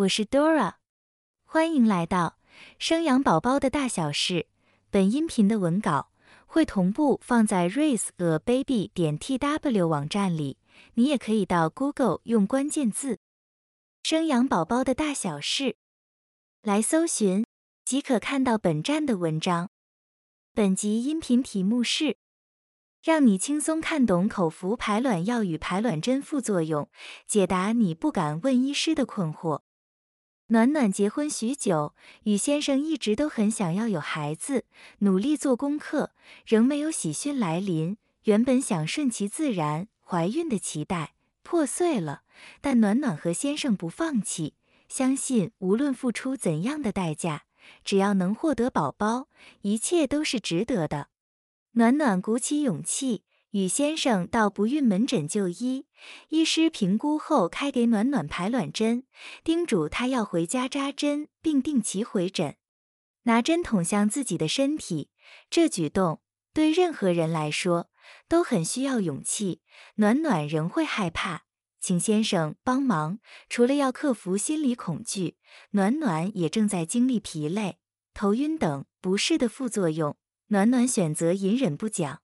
我是 Dora，欢迎来到生养宝宝的大小事。本音频的文稿会同步放在 raiseababy 点 tw 网站里，你也可以到 Google 用关键字“生养宝宝的大小事”来搜寻，即可看到本站的文章。本集音频题目是。让你轻松看懂口服排卵药与排卵针副作用，解答你不敢问医师的困惑。暖暖结婚许久，与先生一直都很想要有孩子，努力做功课，仍没有喜讯来临。原本想顺其自然怀孕的期待破碎了，但暖暖和先生不放弃，相信无论付出怎样的代价，只要能获得宝宝，一切都是值得的。暖暖鼓起勇气，与先生到不孕门诊就医。医师评估后，开给暖暖排卵针，叮嘱她要回家扎针，并定期回诊。拿针捅向自己的身体，这举动对任何人来说都很需要勇气。暖暖仍会害怕，请先生帮忙。除了要克服心理恐惧，暖暖也正在经历疲累、头晕等不适的副作用。暖暖选择隐忍不讲。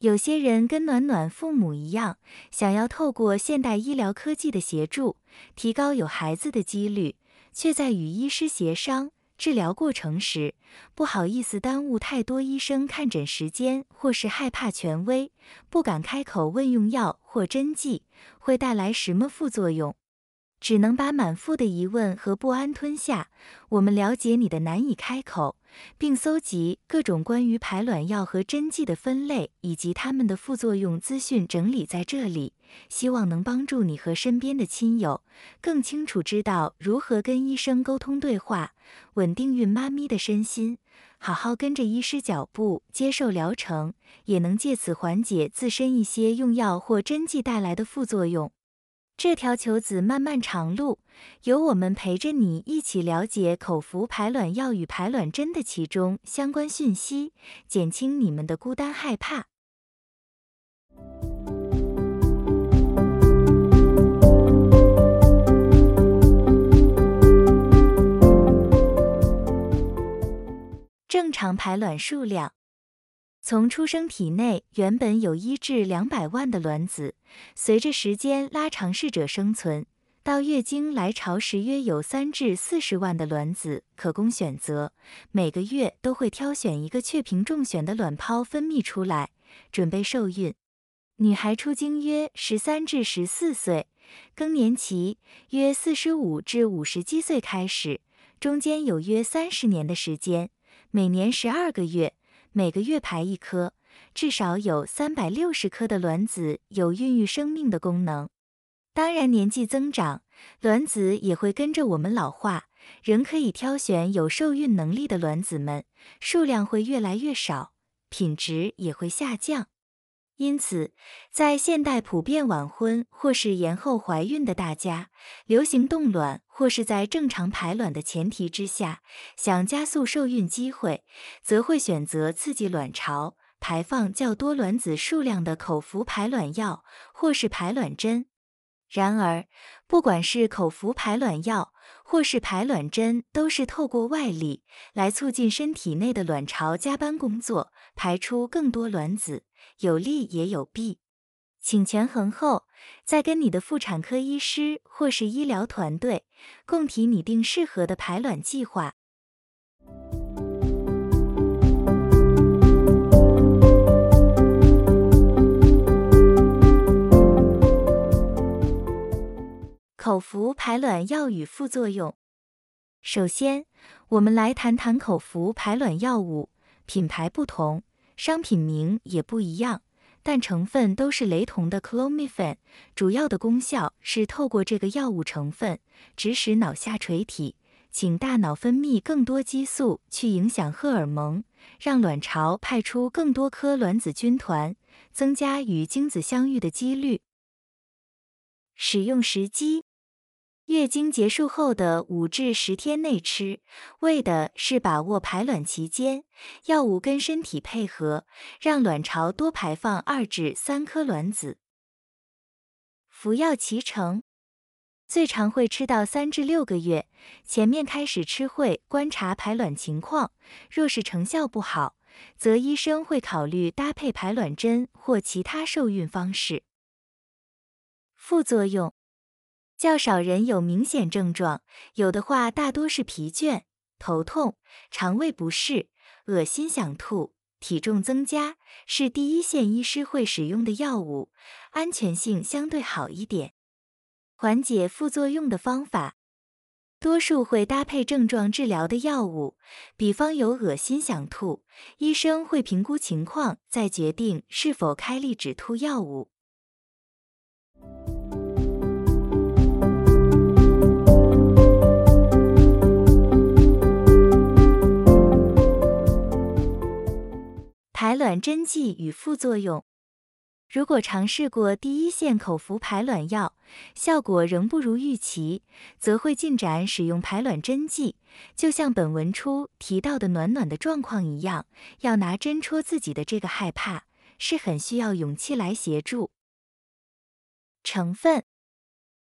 有些人跟暖暖父母一样，想要透过现代医疗科技的协助，提高有孩子的几率，却在与医师协商治疗过程时，不好意思耽误太多医生看诊时间，或是害怕权威，不敢开口问用药或针剂会带来什么副作用。只能把满腹的疑问和不安吞下。我们了解你的难以开口，并搜集各种关于排卵药和针剂的分类以及它们的副作用资讯，整理在这里，希望能帮助你和身边的亲友更清楚知道如何跟医生沟通对话，稳定孕妈咪的身心，好好跟着医师脚步接受疗程，也能借此缓解自身一些用药或针剂带来的副作用。这条求子漫漫长路，有我们陪着你一起了解口服排卵药与排卵针的其中相关讯息，减轻你们的孤单害怕。正常排卵数量。从出生体内原本有一至两百万的卵子，随着时间拉长，适者生存，到月经来潮时约有三至四十万的卵子可供选择。每个月都会挑选一个确评中选的卵泡分泌出来，准备受孕。女孩出经约十三至十四岁，更年期约四十五至五十七岁开始，中间有约三十年的时间，每年十二个月。每个月排一颗，至少有三百六十颗的卵子有孕育生命的功能。当然，年纪增长，卵子也会跟着我们老化，仍可以挑选有受孕能力的卵子们，数量会越来越少，品质也会下降。因此，在现代普遍晚婚或是延后怀孕的大家，流行冻卵或是在正常排卵的前提之下，想加速受孕机会，则会选择刺激卵巢、排放较多卵子数量的口服排卵药或是排卵针。然而，不管是口服排卵药或是排卵针，都是透过外力来促进身体内的卵巢加班工作，排出更多卵子。有利也有弊，请权衡后再跟你的妇产科医师或是医疗团队共提拟定适合的排卵计划。口服排卵药与副作用。首先，我们来谈谈口服排卵药物，品牌不同。商品名也不一样，但成分都是雷同的 clomiphene，主要的功效是透过这个药物成分，指使脑下垂体，请大脑分泌更多激素，去影响荷尔蒙，让卵巢派出更多颗卵子军团，增加与精子相遇的几率。使用时机。月经结束后的五至十天内吃，为的是把握排卵期间，药物跟身体配合，让卵巢多排放二至三颗卵子。服药脐橙，最长会吃到三至六个月。前面开始吃会观察排卵情况，若是成效不好，则医生会考虑搭配排卵针或其他受孕方式。副作用较少人有明显症状，有的话大多是疲倦、头痛、肠胃不适、恶心想吐、体重增加，是第一线医师会使用的药物，安全性相对好一点。缓解副作用的方法，多数会搭配症状治疗的药物，比方有恶心想吐，医生会评估情况再决定是否开立止吐药物。排卵针剂与副作用。如果尝试过第一线口服排卵药，效果仍不如预期，则会进展使用排卵针剂。就像本文初提到的暖暖的状况一样，要拿针戳自己的这个害怕，是很需要勇气来协助。成分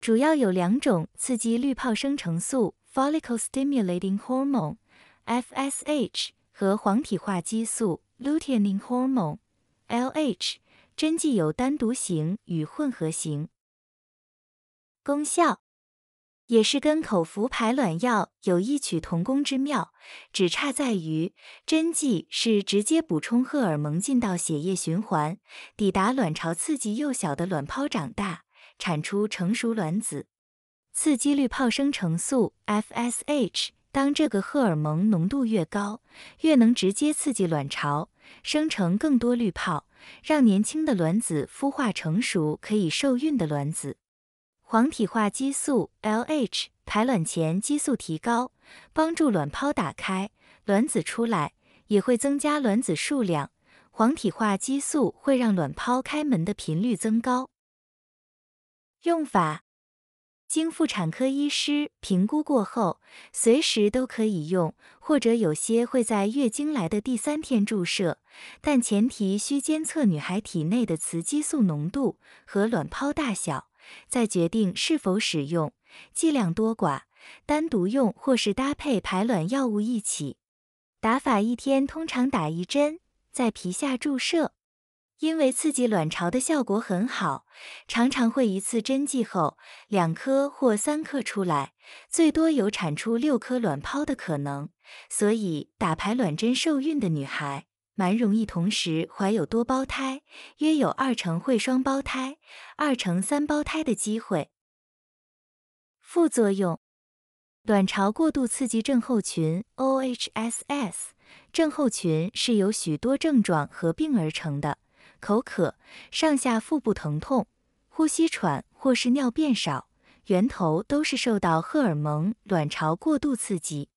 主要有两种：刺激滤泡生成素 （Follicle Stimulating Hormone，FSH） 和黄体化激素 luteining Hormone，LH）。针剂有单独型与混合型，功效也是跟口服排卵药有异曲同工之妙，只差在于针剂是直接补充荷尔蒙进到血液循环，抵达卵巢，刺激幼小的卵泡长大，产出成熟卵子。刺激滤泡生成素 FSH，当这个荷尔蒙浓度越高，越能直接刺激卵巢，生成更多滤泡。让年轻的卵子孵化成熟可以受孕的卵子。黄体化激素 LH 排卵前激素提高，帮助卵泡打开，卵子出来，也会增加卵子数量。黄体化激素会让卵泡开门的频率增高。用法。经妇产科医师评估过后，随时都可以用，或者有些会在月经来的第三天注射，但前提需监测女孩体内的雌激素浓度和卵泡大小，再决定是否使用，剂量多寡，单独用或是搭配排卵药物一起。打法一天通常打一针，在皮下注射。因为刺激卵巢的效果很好，常常会一次针剂后两颗或三颗出来，最多有产出六颗卵泡的可能。所以打排卵针受孕的女孩蛮容易同时怀有多胞胎，约有二成会双胞胎，二成三胞胎的机会。副作用：卵巢过度刺激症候群 （OHSS） 症候群是由许多症状合并而成的。口渴、上下腹部疼痛、呼吸喘或是尿变少，源头都是受到荷尔蒙卵巢过度刺激，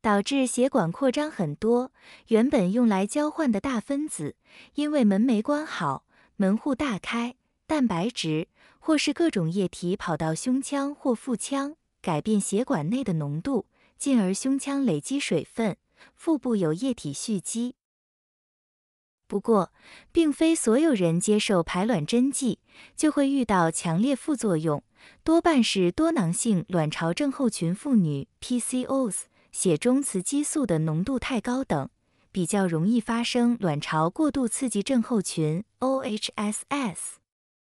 导致血管扩张很多，原本用来交换的大分子，因为门没关好，门户大开，蛋白质或是各种液体跑到胸腔或腹腔，改变血管内的浓度，进而胸腔累积水分，腹部有液体蓄积。不过，并非所有人接受排卵针剂就会遇到强烈副作用，多半是多囊性卵巢症候群妇女 （PCOS） 血中雌激素的浓度太高等，比较容易发生卵巢过度刺激症候群 （OHSS）。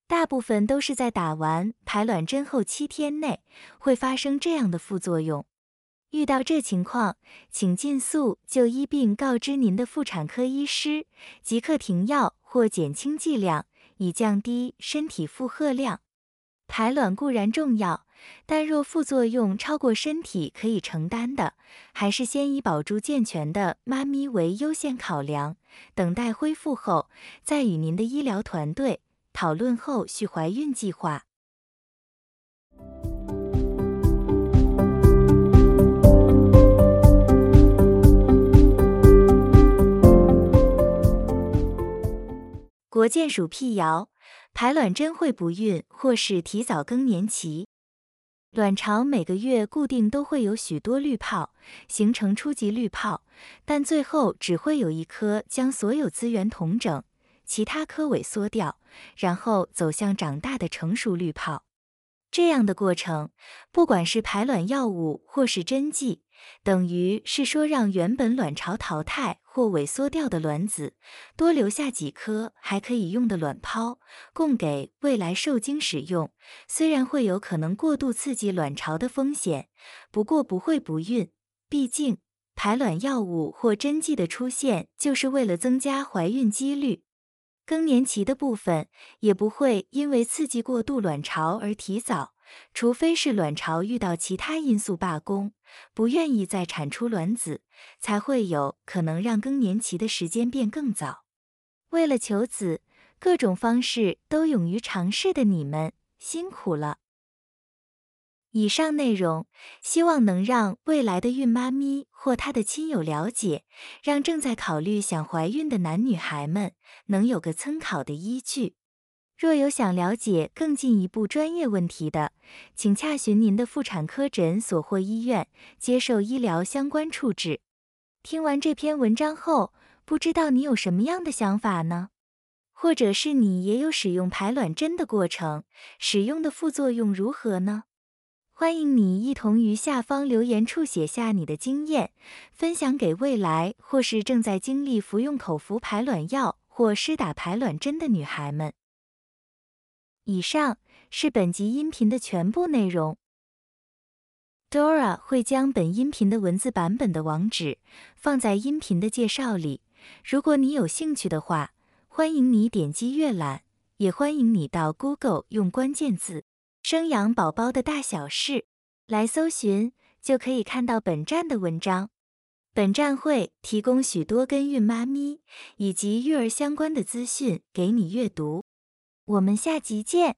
大部分都是在打完排卵针后七天内会发生这样的副作用。遇到这情况，请尽速就医并告知您的妇产科医师，即刻停药或减轻剂量，以降低身体负荷量。排卵固然重要，但若副作用超过身体可以承担的，还是先以保住健全的妈咪为优先考量。等待恢复后，再与您的医疗团队讨论后续怀孕计划。国健署辟谣，排卵针会不孕或是提早更年期。卵巢每个月固定都会有许多滤泡，形成初级滤泡，但最后只会有一颗将所有资源统整，其他颗萎缩掉，然后走向长大的成熟滤泡。这样的过程，不管是排卵药物或是针剂，等于是说让原本卵巢淘汰或萎缩掉的卵子，多留下几颗还可以用的卵泡，供给未来受精使用。虽然会有可能过度刺激卵巢的风险，不过不会不孕。毕竟，排卵药物或针剂的出现就是为了增加怀孕几率。更年期的部分也不会因为刺激过度卵巢而提早，除非是卵巢遇到其他因素罢工，不愿意再产出卵子，才会有可能让更年期的时间变更早。为了求子，各种方式都勇于尝试的你们，辛苦了。以上内容希望能让未来的孕妈咪或她的亲友了解，让正在考虑想怀孕的男女孩们能有个参考的依据。若有想了解更进一步专业问题的，请洽询您的妇产科诊所或医院，接受医疗相关处置。听完这篇文章后，不知道你有什么样的想法呢？或者是你也有使用排卵针的过程，使用的副作用如何呢？欢迎你一同于下方留言处写下你的经验，分享给未来或是正在经历服用口服排卵药或施打排卵针的女孩们。以上是本集音频的全部内容。Dora 会将本音频的文字版本的网址放在音频的介绍里，如果你有兴趣的话，欢迎你点击阅览，也欢迎你到 Google 用关键字。生养宝宝的大小事，来搜寻就可以看到本站的文章。本站会提供许多跟孕妈咪以及育儿相关的资讯给你阅读。我们下集见。